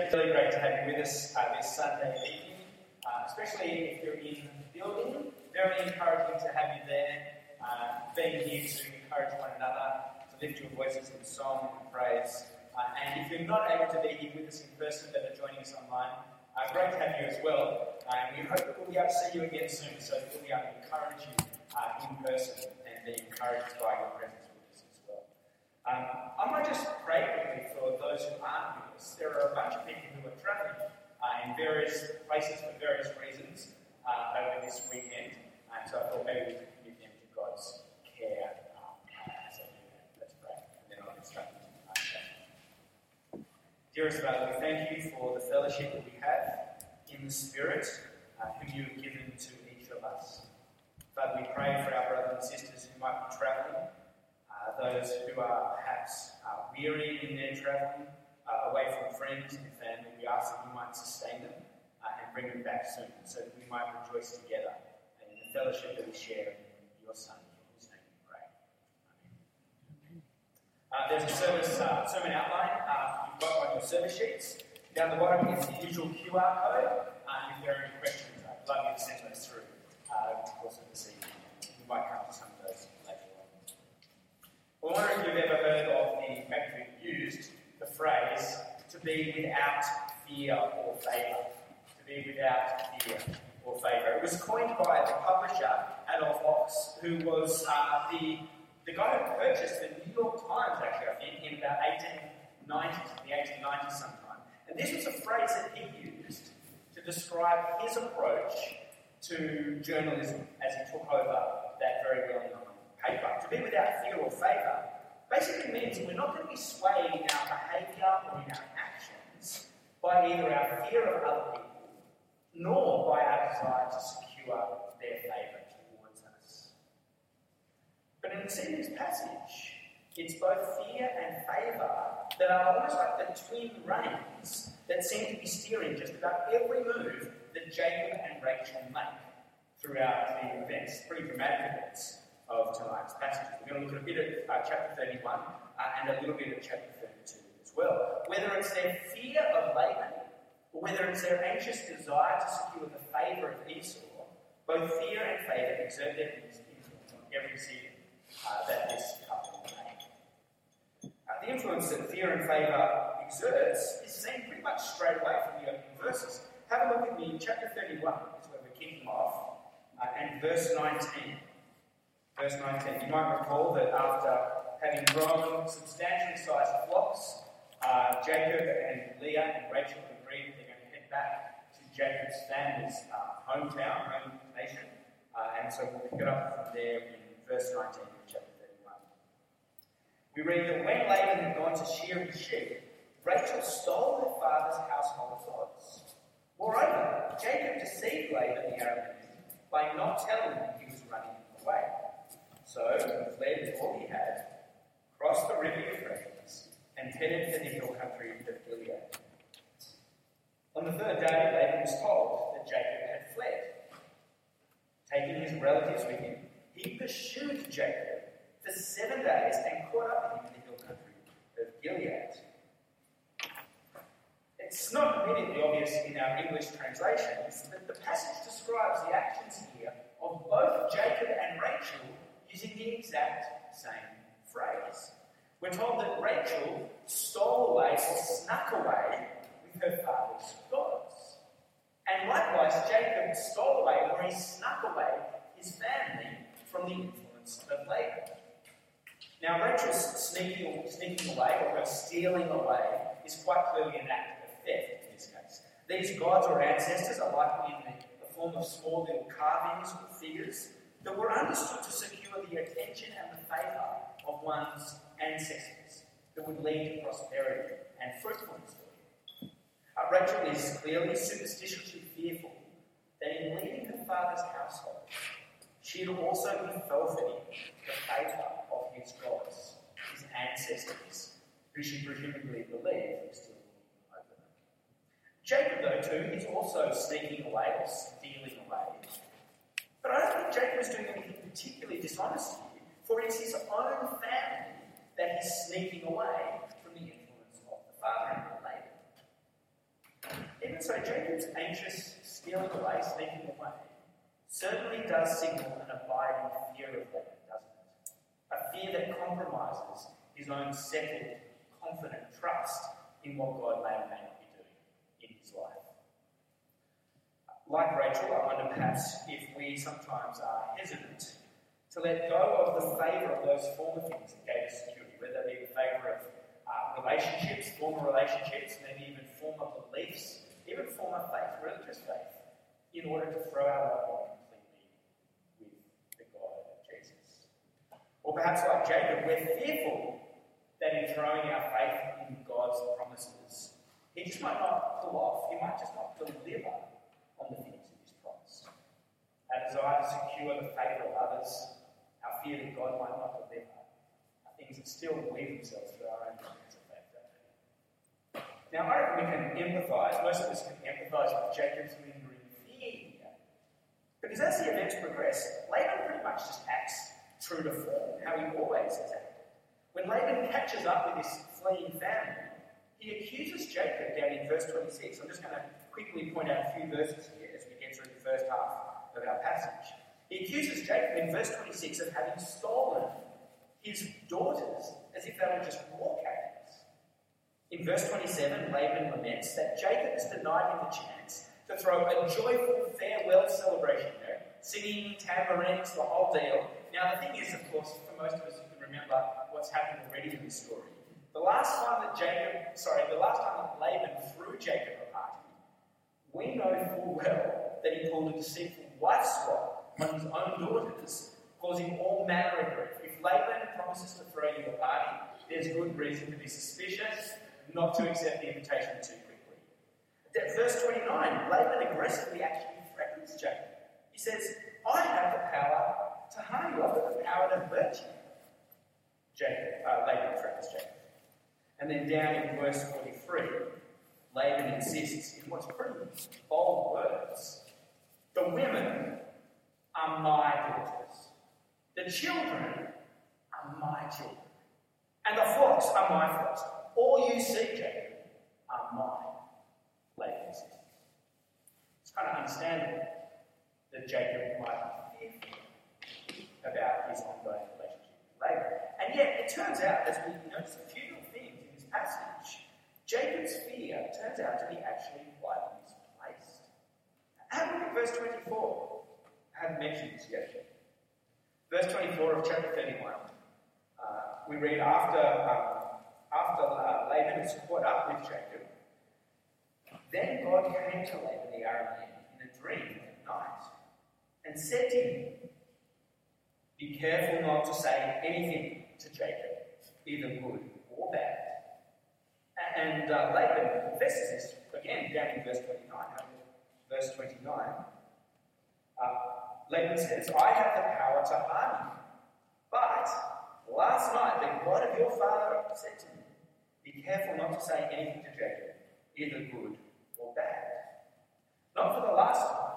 It's really great to have you with us uh, this Sunday evening, uh, especially if you're in the building. Very encouraging to have you there, uh, being here to encourage one another, to lift your voices in song and praise. Uh, and if you're not able to be here with us in person but are joining us online, uh, great to have you as well. Uh, and we hope that we'll be able to see you again soon so that we'll be able to encourage you in person and be encouraged by your presence with us as well. Um, I might just pray quickly for those who aren't with us. There are a bunch of people who are travelling uh, in various places for various reasons uh, over this weekend, and so I thought maybe we could commit them to God's care um. Let's pray, and then I'll the Dearest Father, we thank you for the fellowship that we have in the Spirit, uh, whom you have given to each of us. Father, we pray for our brothers and sisters who might be travelling, uh, those who are perhaps uh, weary in their travelling, uh, away from friends and family. We ask that you might sustain them uh, and bring them back soon so that we might rejoice together in the fellowship that we share in your Son. Uh, there's a service uh, sermon outline uh, you've got on your service sheets. Down the bottom is the usual QR code. Uh, if there are any questions, I'd love you to send those through uh, over the course of this evening. We might come to some of those later on. I wonder if you've ever heard of the, maybe used the phrase to be without fear or favour. To be without fear or favour. It was coined by the publisher Adolph Ochs, who was uh, the, the guy who purchased the New York Times, actually, I think, in about 1890s, the 1890s sometime. And this was a phrase that he used to describe his approach to journalism as he took over that very well known paper. To be without fear or favour basically means we're not going to be swayed in our behaviour or in our actions by either our fear of other people nor by our desire to secure their favour towards us. But in this passage, it's both fear and favour that are almost like the twin reins that seem to be steering just about every move that Jacob and Rachel make throughout the events, pretty dramatic events of tonight's passage. We're going to look at a bit at uh, chapter 31 uh, and a little bit at chapter 32 as well. Whether it's their fear of Laban or whether it's their anxious desire to secure the favour of Esau, both fear and favour exert their influence on every decision uh, that this couple make. Uh, the influence that fear and favour exerts is seen pretty much straight away from the opening verses. Have a look at me, chapter 31 is where we're kicking off, uh, and verse 19. Verse 19. You might recall that after having grown substantially sized flocks, uh, Jacob and Leah and Rachel agreed they're going to head back to Jacob's family's uh, hometown, home nation. Uh, and so we'll pick it up from there in verse 19 of chapter 31. We read that when Laban had gone to shear his sheep, Rachel stole her father's household gods. Moreover, Jacob deceived Laban the Aramean by not telling him he was running. So he fled with all he had, crossed the river Euphrates, and headed for the hill country of Gilead. On the third day, Laban was told that Jacob had fled. Taking his relatives with him, he pursued Jacob for seven days and caught up with him in the hill country of Gilead. It's not immediately obvious in our English translations, but the passage describes the actions here of both Jacob and Rachel using the exact same phrase. We're told that Rachel stole away or snuck away with her father's gods. And likewise, Jacob stole away or he snuck away his family from the influence of Laban. Now, Rachel's sneaking, sneaking away or her stealing away is quite clearly an act of theft in this case. These gods or ancestors are likely in the, the form of small little carvings or figures that were understood to secure the attention and the favour of one's ancestors that would lead to prosperity and fruitfulness for. Uh, Rachel is clearly superstitiously fearful that in leaving her father's household, she'd also be forfeiting the favour of his gods, his ancestors, who she presumably believed were still over them. Jacob, though, too, is also sneaking away or stealing away but I don't think Jacob is doing anything particularly dishonest for it's his own family that he's sneaking away from the influence of the father and the Laban. Even so, Jacob's anxious stealing away, sneaking away, certainly does signal an abiding fear of Laban, doesn't it? A fear that compromises his own settled, confident trust in what God may or may not be doing in his life. Like Rachel, I wonder perhaps if we sometimes are hesitant to let go of the favour of those former things that gave us security, whether it be the favour of uh, relationships, former relationships, maybe even former beliefs, even former faith, religious faith, in order to throw our life on completely with the God of Jesus. Or perhaps like Jacob, we're fearful that in throwing our faith in God's promises, he just might not pull off, he might just not deliver on the things that he's promised. Our desire to secure the favour of others, fear that God might not deliver, are things that still weave themselves through our own experience of faith, Now, I reckon we can empathise, most of us can empathise with Jacob's lingering fear here. Because as the events progress, Laban pretty much just acts true to form, how he always has acted. When Laban catches up with this fleeing family, he accuses Jacob down in verse 26. I'm just going to quickly point out a few verses here as we get through the first half of our passage. He accuses Jacob in verse 26 of having stolen his daughters as if they were just war captives. In verse 27, Laban laments that Jacob has denied him the chance to throw a joyful farewell celebration there, singing tambourines, the whole deal. Now, the thing is, of course, for most of us who can remember what's happened already in this story. The last time that Jacob, sorry, the last time that Laban threw Jacob a party, we know full well that he pulled a deceitful wife swap on his own daughters, causing all manner of grief. If Laban promises to throw you a party, there's good reason to be suspicious, not to accept the invitation too quickly. Verse 29, Laban aggressively actually threatens Jacob. He says, I have the power to harm you, I've the power to hurt you. Jacob, uh, Laban threatens Jacob. And then down in verse 43, Laban insists in what's pretty bold words. The women are my daughters. The children are my children. And the flocks are my flocks. All you see, Jacob, are mine. Laban. It's kind of understandable that Jacob might be fearful about his ongoing relationship, and yet, it turns out, as we notice a few little things in this passage, Jacob's fear turns out to be actually quite misplaced. Have a look at verse 24. I haven't mentioned this yet. Verse 24 of chapter 31. Uh, we read after, um, after uh, Laban has caught up with Jacob, then God came to Laban the Aramean in a dream at night and said to him, be careful not to say anything to Jacob, either good or bad. And uh, Laban confesses this again down in verse 29. Verse 29. Uh, Laban says, I have the power to harm you. But last night the God of your father said to me, Be careful not to say anything to Jacob, either good or bad. Not for the last time.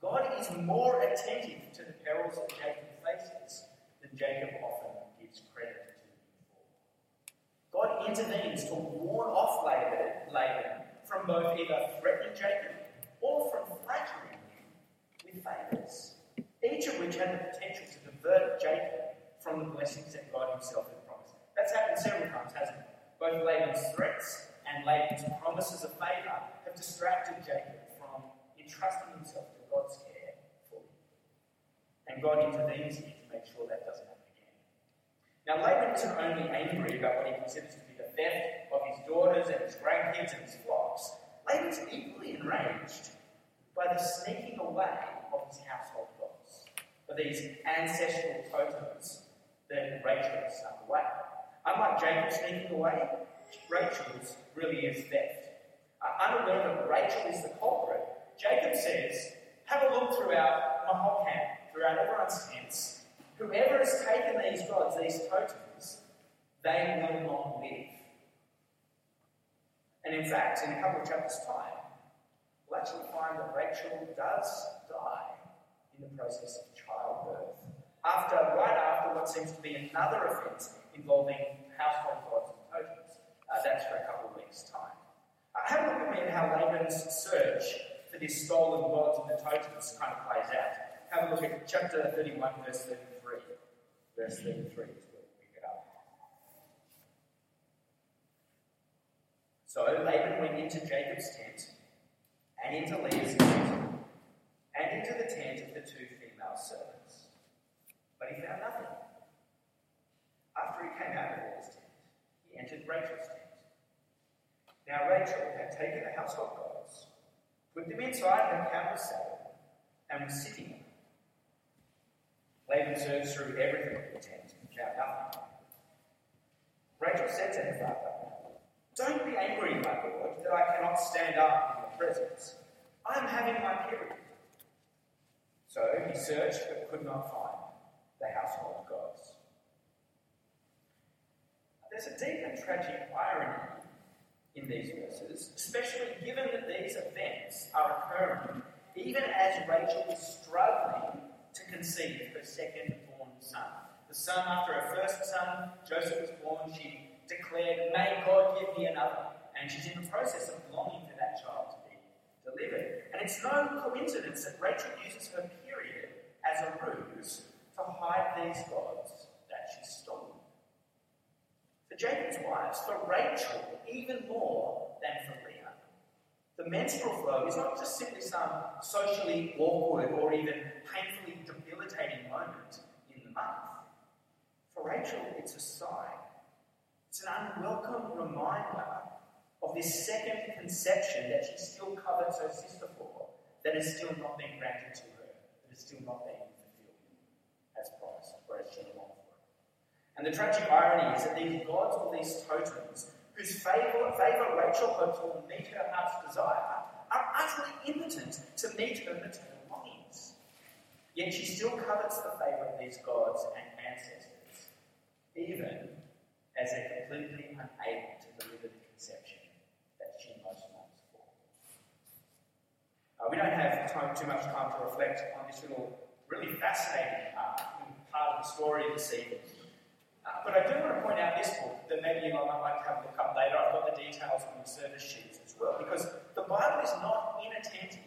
God is more attentive to the perils of Jacob faces than Jacob often gives credit to before. God intervenes to warn off Laban, from both either threatening Jacob or from flattering him with favours, each of which had the Blessings that God himself had promised. That's happened several times, hasn't it? Both Laban's threats and Laban's promises of favour have distracted Jacob from entrusting himself to God's care and God intervenes here to make sure that doesn't happen again. Now, Laban isn't only angry about what he considers to be the theft of his daughters and his grandkids and his flocks, Laban's equally enraged by the sneaking away of his household gods, of these ancestral totems that Rachel has snuck away. Unlike Jacob sneaking away, Rachel's really is theft. Uh, unaware that Rachel is the culprit, Jacob says, Have a look throughout my whole camp throughout everyone's tents, whoever has taken these gods, these totems, they will not live. And in fact, in a couple of chapters' time, we'll actually find that Rachel does die in the process of childbirth. After, right after seems to be another offence involving household gods and totems. Uh, that's for a couple of weeks' time. Uh, have a look at me how Laban's search for these stolen gods and the totems kind of plays out. Have a look at chapter 31, verse 33. Verse 33 is where we pick it up. So Laban went into Jacob's tent and into Leah's tent and into the tent of the two female servants. But he found nothing. He came out of Leah's tent, he entered Rachel's tent. Now Rachel had taken the household gods, put them inside her camel's saddle, and was sitting on them. Laban searched through everything in the tent and found nothing. Rachel said to her father, Don't be angry, my lord, that I cannot stand up in your presence. I am having my period. So he searched but could not find the household gods. There's a deep and tragic irony in these verses, especially given that these events are occurring even as Rachel is struggling to conceive her second born son. The son after her first son, Joseph, was born, she declared, May God give me another. And she's in the process of longing for that child to be delivered. And it's no coincidence that Rachel uses her period as a ruse to hide these gods that she's stolen. For Jacob's wives, for Rachel, even more than for Leah, the menstrual flow is not just simply some socially awkward or even painfully debilitating moment in the month. For Rachel, it's a sign. It's an unwelcome reminder of this second conception that she still covets her sister for, that is still not being granted to her, that is still not being fulfilled as promised or as she longed for. And the tragic irony is that these gods or these totems, whose favour, favour Rachel hopes will meet her heart's desire, are utterly impotent to meet her maternal longings. Yet she still covets the favour of these gods and ancestors, even as they're completely unable to deliver the conception that she most longs for. Uh, we don't have time, too much time to reflect on this little, really fascinating uh, part of the story this evening. But I do want to point out this book that maybe you might like to have a look up later. I've got the details on the service sheets as well, because the Bible is not inattentive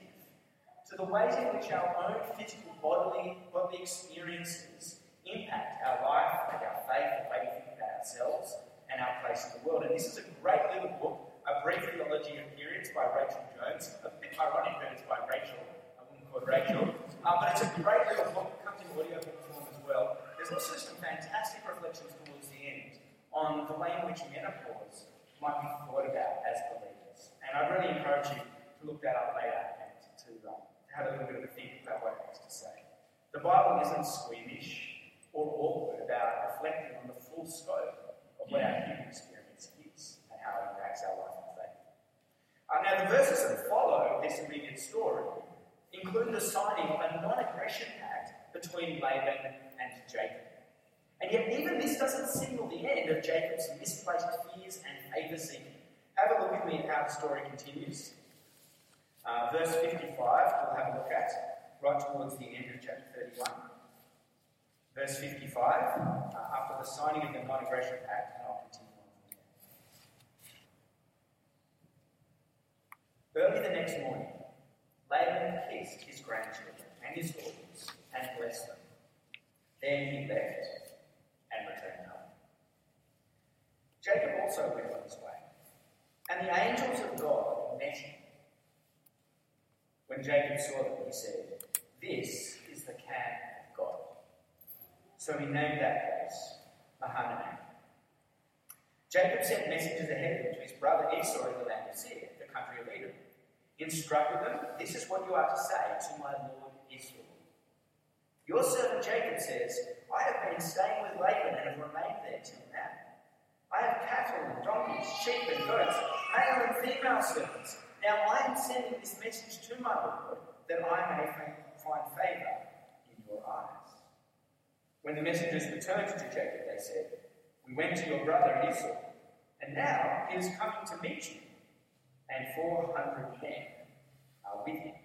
to the ways in which our own physical bodily, bodily experiences impact our life and our faith, the way we think about ourselves and our place in the world. And this is a great little book, A Brief Theology of Periods by Rachel Jones. A bit ironic that it's by Rachel, a woman called Rachel. Uh, but it's a great little book. It comes in audio form as well. There's also some fantastic reflections towards the end on the way in which menopause might be thought about as believers. And I'd really encourage you to look that up later and to, um, have a little bit of a think about what it has to say. The Bible isn't squeamish or awkward about reflecting on the full scope of what our human experience is and how it impacts our life and faith. Uh, now, the verses that follow this immediate story include the signing of a non aggression pact between Laban and Jacob. And yet, even this doesn't signal the end of Jacob's misplaced fears and favour seeking. Have a look with me at how the story continues. Uh, verse 55, we'll have a look at, right towards the end of chapter 31. Verse 55, uh, after the signing of the non aggression pact, and I'll continue on from there. Early the next morning, Laban kissed his grandchildren and his daughters and blessed them. Then he left and returned home. Jacob also went on his way, and the angels of God met him. When Jacob saw them, he said, This is the camp of God. So he named that place Mahanaim. Jacob sent messengers ahead of him to his brother Esau in the land of Seir, the country of Edom. He instructed them, This is what you are to say to my lord Esau. Your servant Jacob says, I have been staying with Laban and have remained there till now. Cattle donkeys, sheep and goats, male and female servants. Now I am sending this message to my Lord that I may find favour in your eyes. When the messengers returned to Jacob, they said, We went to your brother Esau, and now he is coming to meet you, and 400 men are with him.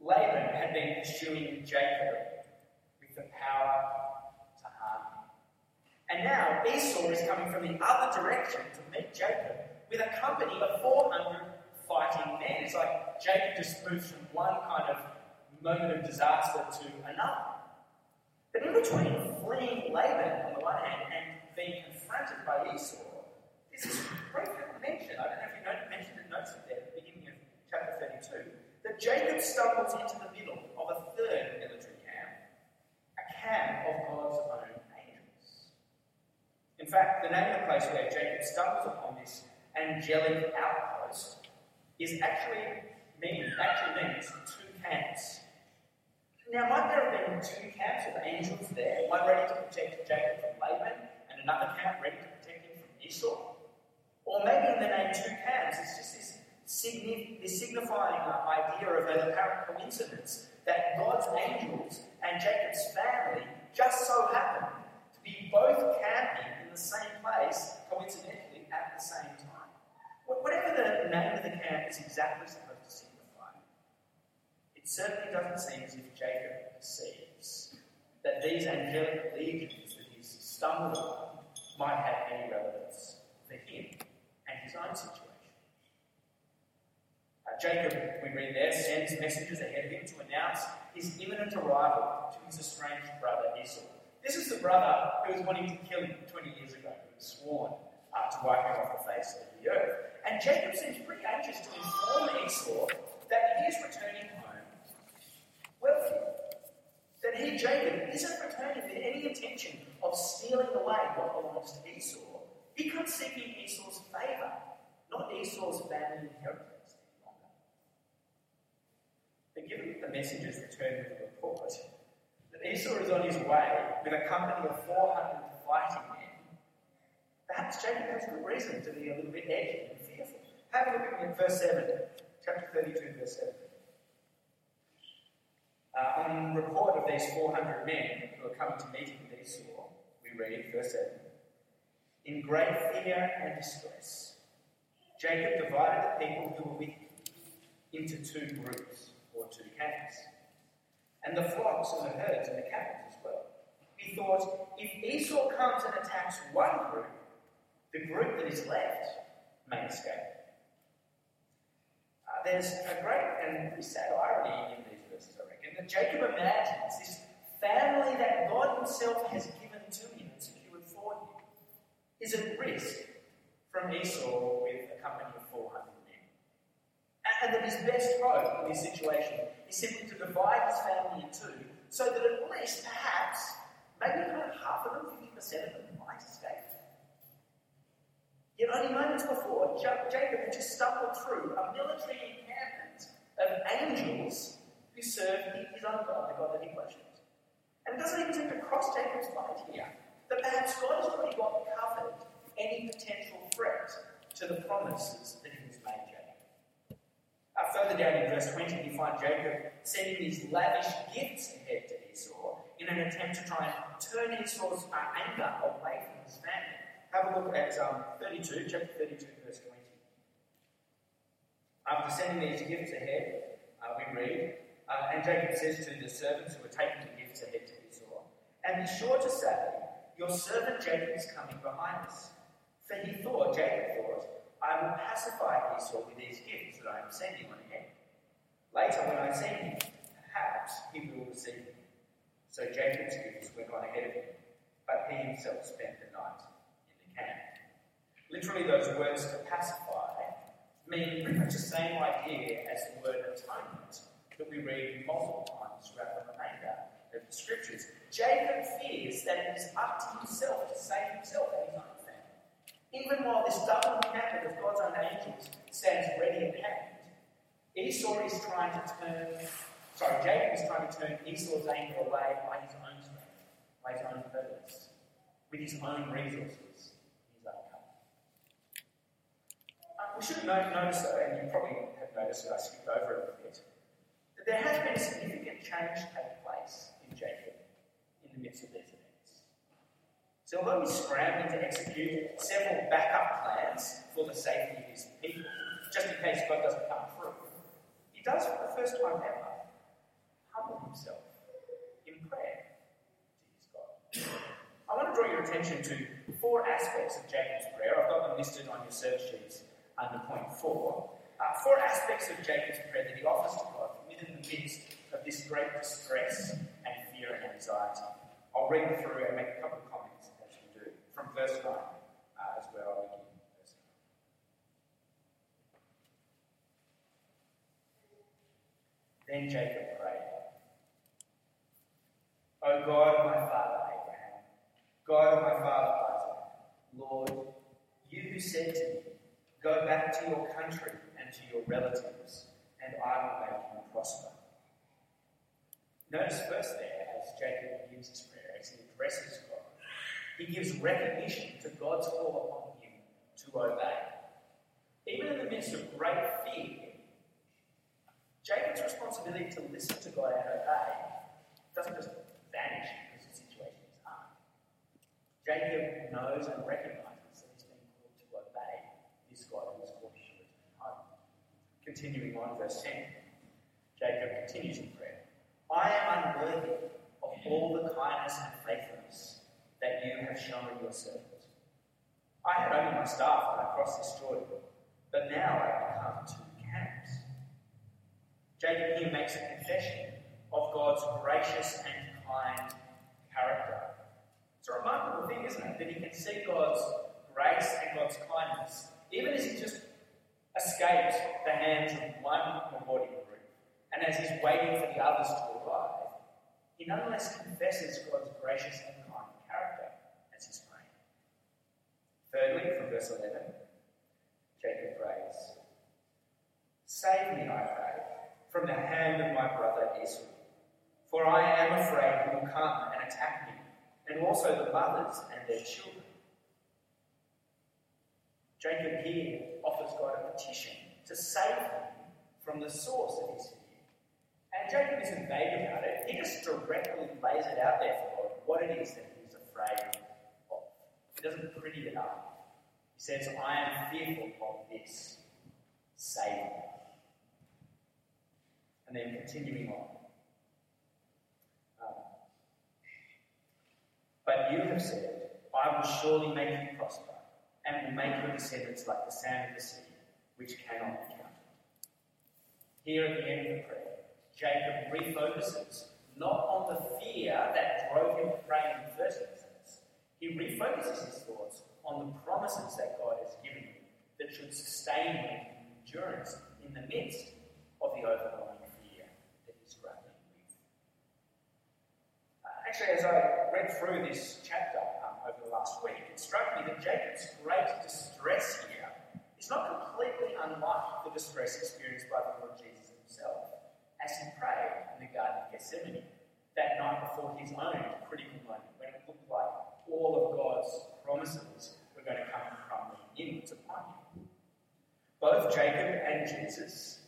Laban had been pursuing Jacob with the power. And now Esau is coming from the other direction to meet Jacob with a company of 400 fighting men. It's like Jacob just moves from one kind of moment of disaster to another. But in between fleeing Laban on the one hand and being confronted by Esau, this is briefly mentioned. I don't know if you mentioned it notes it there at the beginning of chapter 32, that Jacob stumbles into the middle of a third military camp, a camp of God's own fact, the name of the place where Jacob stumbles upon this angelic outpost is actually means actually means two camps. Now, might there have been two camps of angels there, one ready to protect Jacob from Laban, and another camp ready to protect him from Esau? Or maybe in the name two camps, it's just this, signif- this signifying uh, idea of an apparent coincidence that God's angels and Jacob's family just so happen to be both camping the same place, coincidentally, at the same time. Whatever the name of the camp is exactly supposed to signify, it certainly doesn't seem as if Jacob perceives that these angelic legions that he's stumbled upon might have any relevance for him and his own situation. Uh, Jacob, we read there, sends messengers ahead of him to announce his imminent arrival to his estranged brother Esau. This is the brother who was wanting to kill him 20 years ago, who was sworn uh, to wipe him off the face of the earth. And Jacob seems pretty anxious to inform Esau that he is returning home wealthy. That he, Jacob, isn't returning with any intention of stealing away what belongs to Esau. He comes seeking Esau's favour, not Esau's family inheritance any longer. But given that the messengers return with a report Esau is on his way with a company of 400 fighting men, perhaps Jacob has good reason to be a little bit edgy and fearful. have a look at verse 7, chapter 32, verse 7. Uh, on report of these 400 men who are coming to meet him with Esau, we read, verse 7 In great fear and distress, Jacob divided the people who were with him into two groups, or two camps, and the flocks and the herds and the cattle as well. He thought, if Esau comes and attacks one group, the group that is left may escape uh, there's a great and sad irony in these verses, I reckon, that Jacob imagines this family that God himself has given to him and secured for him is at risk from Esau with a company of 400 men. And that his best hope in this situation simply to divide his family in two so that at least, perhaps, maybe about half of them, 50% of them, might escape. Yet only moments before, Jacob had just stumbled through a military encampment of angels who served his own God, the God that he worshipped. And it doesn't even seem to cross Jacob's mind here that perhaps God has already got covered any potential threat to the promises that he has made Jacob. Further down in verse 20, we find Jacob sending these lavish gifts ahead to Esau in an attempt to try and turn Esau's uh, anger away from his family. Have a look at um, 32, chapter 32, verse 20. After sending these gifts ahead, uh, we read, uh, and Jacob says to the servants who are taking the gifts ahead to Esau, And be sure to say, Your servant Jacob is coming behind us. For he thought, Jacob thought, I will pacify Esau with these gifts that I am sending on. Later, when I see him, perhaps he will receive them. So Jacob's gifts went on ahead of him, but he himself spent the night in the camp. Literally, those words to pacify mean pretty much the same idea as the word atonement that we read multiple times throughout the remainder of the scriptures. Jacob fears that it is up to himself to save himself and his own family. Even while this double encampment of God's own angels stands ready at hand, Esau is trying to turn, sorry, Jacob is trying to turn Esau's anger away by his own strength, by his own purpose, with his own resources. His own country. We should notice, though, and you probably have noticed that I skipped over it a bit, that there has been a significant change take place in Jacob in the midst of these events. So, although he's scrambling to execute several backup plans for the safety of his people, just in case God doesn't come through, he does, for the first time ever, humble himself in prayer to his God. I want to draw your attention to four aspects of Jacob's prayer. I've got them listed on your search sheets under point four, uh, four aspects of Jacob's prayer that he offers to God within the midst of this great distress and fear and anxiety. I'll read through and make a couple of comments as we do. From verse 9 uh, as well. I'll begin verse 9. Then Jacob prayed, O God, my father Abraham, God of my father Isaac, Lord, you who said to me, Go back to your country and to your relatives, and I will make you prosper. Notice first there, as Jacob begins his prayer, as he addresses God, he gives recognition to God's call upon him to obey. Even in the midst of great fear, Jacob's responsibility to listen to God and obey doesn't just vanish because the situation is hard. Jacob knows and recognizes that he's been called to obey this God who has called him to return home. Continuing on, verse 10, Jacob continues in prayer. I am unworthy of all the kindness and faithfulness that you have shown your servant. I had only my staff when I crossed this Jordan, but now I have become camps. Jacob here makes a confession of God's gracious and kind character. It's a remarkable thing, isn't it? That he can see God's grace and God's kindness, even as he just escaped the hands of one body group, and as he's waiting for the others to arrive, he nonetheless confesses God's gracious and kind character as he's praying. Thirdly, from verse 11, Jacob prays, Save me, I pray, from the hand of my brother Esau. For I am afraid he will come and attack me, and also the mothers and their children. Jacob here offers God a petition to save him from the source of his fear. And Jacob isn't vague about it, he just directly lays it out there for God what it is that he's afraid of. He doesn't pretty it up. He says, I am fearful of this. Save me. And then continuing on. Um, but you have said, I will surely make you prosper, and will make your descendants like the sand of the sea, which cannot be counted. Here at the end of the prayer, Jacob refocuses not on the fear that drove him to pray in the first instance. He refocuses his thoughts on the promises that God has given him that should sustain him in endurance in the midst of the overwhelming fear that he's grappling with. Uh, actually, as I read through this chapter um, over the last week, it struck me that Jacob's great distress here is not completely unlike the distress experienced by the Lord Jesus himself as he prayed in the Garden of Gethsemane that night before his own critical moment when it looked like all of God's promises were going to come crumbling inwards upon him. Both Jacob and Jesus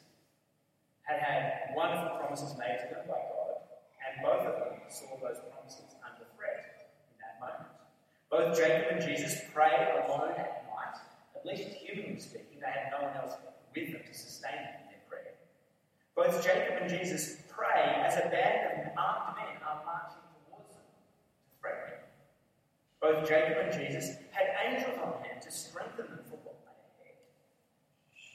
had had wonderful promises made to them by God, and both of them saw those promises under threat in that moment. Both Jacob and Jesus prayed alone at night, at least humanly speaking, they had no one else with them to sustain them in their prayer. Both Jacob and Jesus pray as a band of armed men are marching towards them to threaten them. Both Jacob and Jesus had angels on hand to strengthen them for what lay ahead.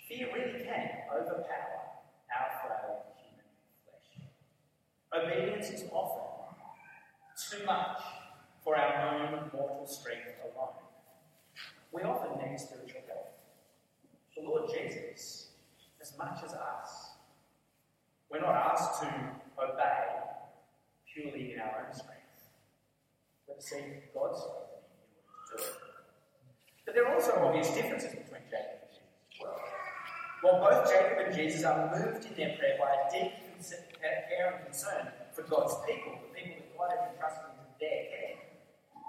Fear really can overpower our frail human flesh. Obedience is often too much for our own mortal strength alone. We often need spiritual help. The Lord Jesus, as much as us, we're not asked to obey purely in our own strength. We're to seek God's strength in order to do it. But there are also obvious differences between Jacob and Jesus as well. While both Jacob and Jesus are moved in their prayer by a deep care and concern for God's people, the people that God has entrusted into their care,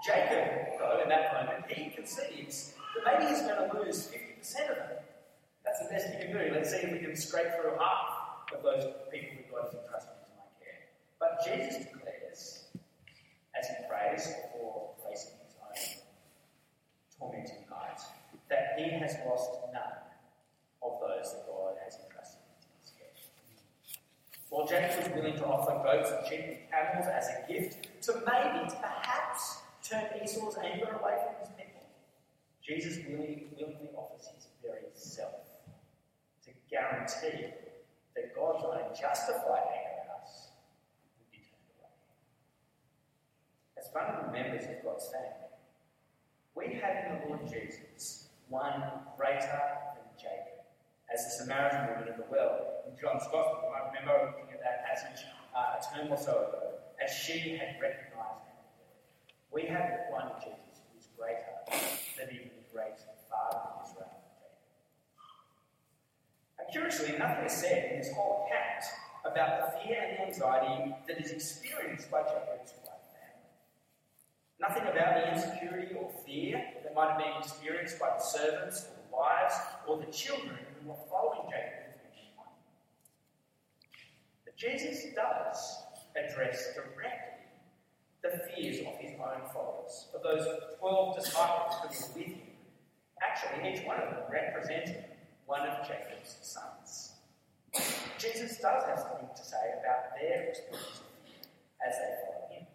Jacob, though, in that moment, he conceives that maybe he's going to lose 50% of them. That's the best he can do. Let's see if we can scrape through half of those people that God has entrusted into my care. But Jesus declares, as he prays before facing his own tormenting night, that he has lost none of those that God has entrusted into his care. While Jacob was willing to offer goats and sheep and camels as a gift to maybe, to perhaps turn Esau's anger away from his people, Jesus willingly, willingly offers his very self to guarantee that God's own justified anger at us would be turned away. As vulnerable members of God's family, we have in the Lord Jesus one greater than Jacob, as the Samaritan woman of the well in John's Gospel. I remember looking at that passage uh, a term or so ago, as she had recognized. We have the one Jesus who is greater than even the great father of Israel. And curiously, nothing is said in this whole account about the fear and anxiety that is experienced by Jacob's wife family. Nothing about the insecurity or fear that might have been experienced by the servants or the wives or the children who were following Jacob But Jesus does address directly the fears of his own followers, of those 12 disciples who were with him. Actually, each one of them represented one of Jacob's sons. Jesus does have something to say about their response as they follow him.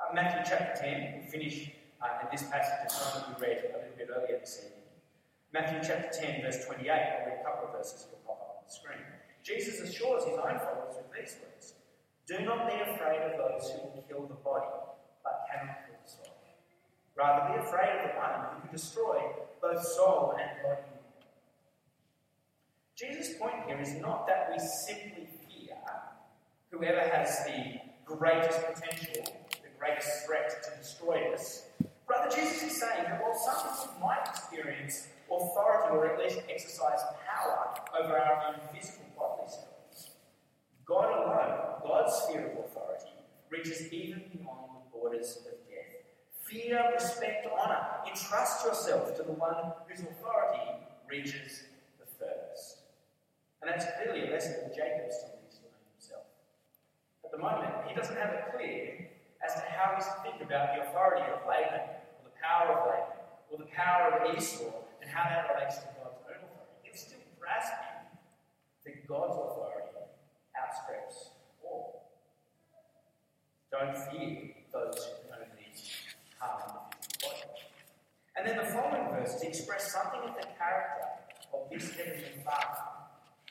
Uh, Matthew chapter 10, we finish uh, in this passage as one that we read a little bit earlier this evening. Matthew chapter 10, verse 28, I'll read a couple of verses that will pop up on the screen. Jesus assures his own followers with these words Do not be afraid of those who will kill the body, but cannot kill the soul. Rather, be afraid of the one who can destroy both soul and body Jesus' point here is not that we simply fear whoever has the greatest potential, the greatest threat to destroy us. Rather, Jesus is saying that while some people might experience authority or at least exercise power over our own physical bodily selves, God alone, God's sphere of authority, reaches even beyond the borders of death. Fear, respect, honour. Entrust yourself to the one whose authority reaches the furthest. and that's clearly a lesson that Jacob still needs to learn himself. At the moment, he doesn't have it clear as to how he's to think about the authority of Laban, or the power of Laban, or the power of Esau, and how that relates to God's own authority. He's still grasping that God's authority outstrips all. Don't fear those who only harm the body. And then the following verses express something of the character of this heavenly Father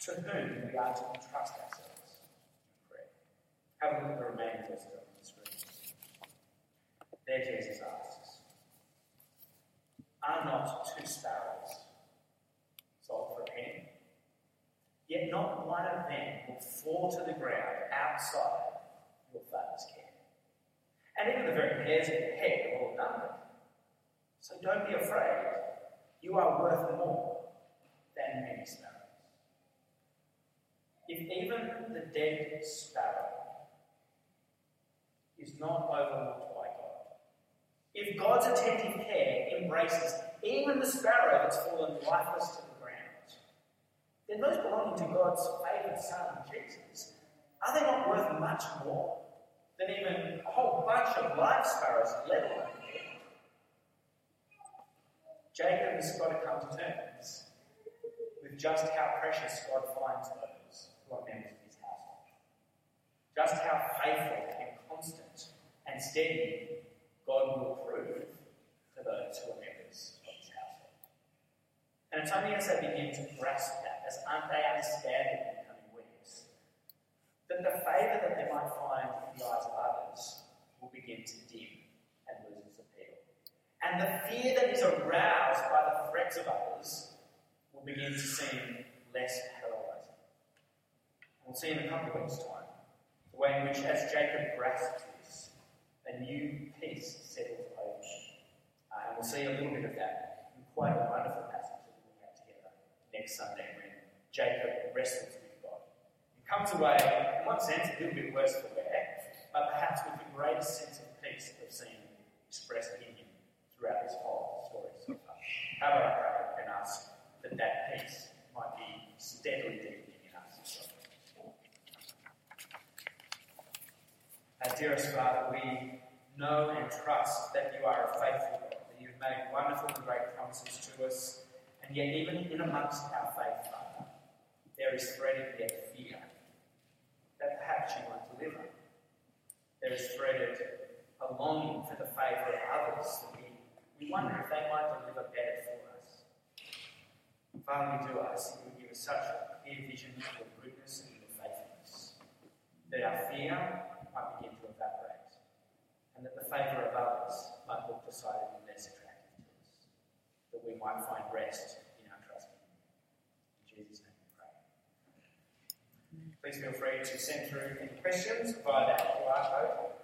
to whom we are to entrust ourselves in prayer. Have a look at the remaining verses on the screen. There Jesus asks, Are not two sparrows sold for a penny? Yet not one of them will fall to the ground outside your Father's care. And even the very hairs of your head are all numbered. So don't be afraid. You are worth more than many sparrows. If even the dead sparrow is not overlooked by God, if God's attentive care embraces even the sparrow that's fallen lifeless to the ground, then those belonging to God's favoured Son, Jesus, are they not worth much more than even a whole bunch of live sparrows, let alone? Jacob has got to come to terms with just how precious God finds those who are members of his household. Just how faithful and constant and steady God will prove to those who are members of his household. And it's only as they begin to grasp that, as they understand it in the coming weeks, that the favour that they might find the eyes of others will begin to dim and lose its appeal. And the fear that is aroused by the threats of others will begin to seem less paralyzing. We'll see in a couple of weeks' time the way in which, as Jacob grasps this, a new peace settles over him. Uh, and we'll see a little bit of that in quite a wonderful passage that we'll at together next Sunday when Jacob wrestles with God. He comes away, in one sense, a little bit worse for wear, perhaps with the greatest sense of peace that we've seen expressed in him throughout this whole story so far. However, I pray and ask that that peace might be steadily deep Our dearest Father, we know and trust that you are a faithful God, that you've made wonderful and great promises to us, and yet even in amongst our faith, Father, there is threaded yet fear that perhaps you might deliver. There is threaded a longing for the favour of others we, we wonder if they might deliver better for us. Father, we do ask that you give us such a clear vision of your goodness and your faithfulness. That our fear might begin to evaporate, and that the favour of others might look decidedly less attractive to us. That we might find rest in our trust in you. In Jesus' name we pray. Please feel free to send through any questions via that QR code.